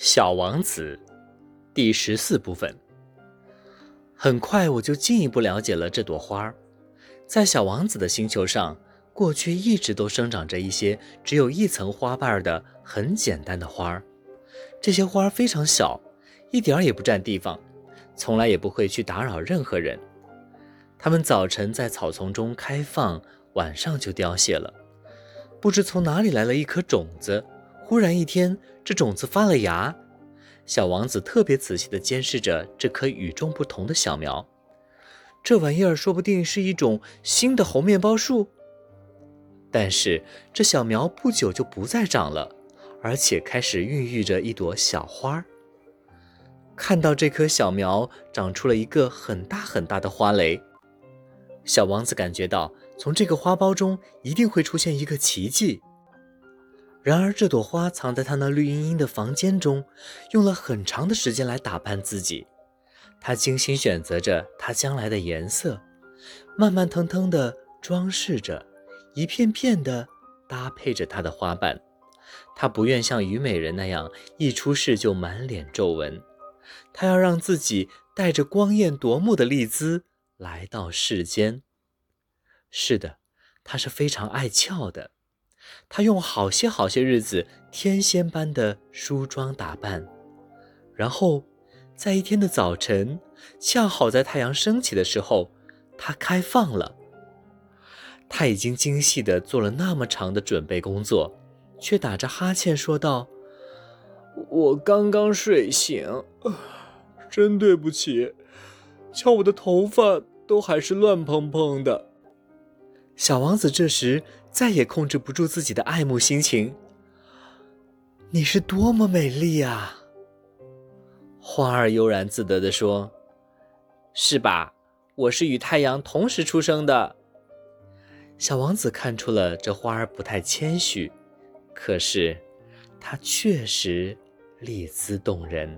小王子，第十四部分。很快我就进一步了解了这朵花儿。在小王子的星球上，过去一直都生长着一些只有一层花瓣的很简单的花儿。这些花儿非常小，一点儿也不占地方，从来也不会去打扰任何人。它们早晨在草丛中开放，晚上就凋谢了。不知从哪里来了一颗种子。忽然一天，这种子发了芽。小王子特别仔细地监视着这棵与众不同的小苗。这玩意儿说不定是一种新的猴面包树。但是这小苗不久就不再长了，而且开始孕育着一朵小花。看到这棵小苗长出了一个很大很大的花蕾，小王子感觉到从这个花苞中一定会出现一个奇迹。然而，这朵花藏在他那绿茵茵的房间中，用了很长的时间来打扮自己。他精心选择着它将来的颜色，慢慢腾腾地装饰着，一片片地搭配着它的花瓣。他不愿像虞美人那样一出世就满脸皱纹，他要让自己带着光艳夺目的丽姿来到世间。是的，他是非常爱俏的。他用好些好些日子，天仙般的梳妆打扮，然后，在一天的早晨，恰好在太阳升起的时候，他开放了。他已经精细的做了那么长的准备工作，却打着哈欠说道：“我刚刚睡醒，真对不起，瞧我的头发都还是乱蓬蓬的。”小王子这时再也控制不住自己的爱慕心情。你是多么美丽啊！花儿悠然自得地说：“是吧？我是与太阳同时出生的。”小王子看出了这花儿不太谦虚，可是它确实丽姿动人。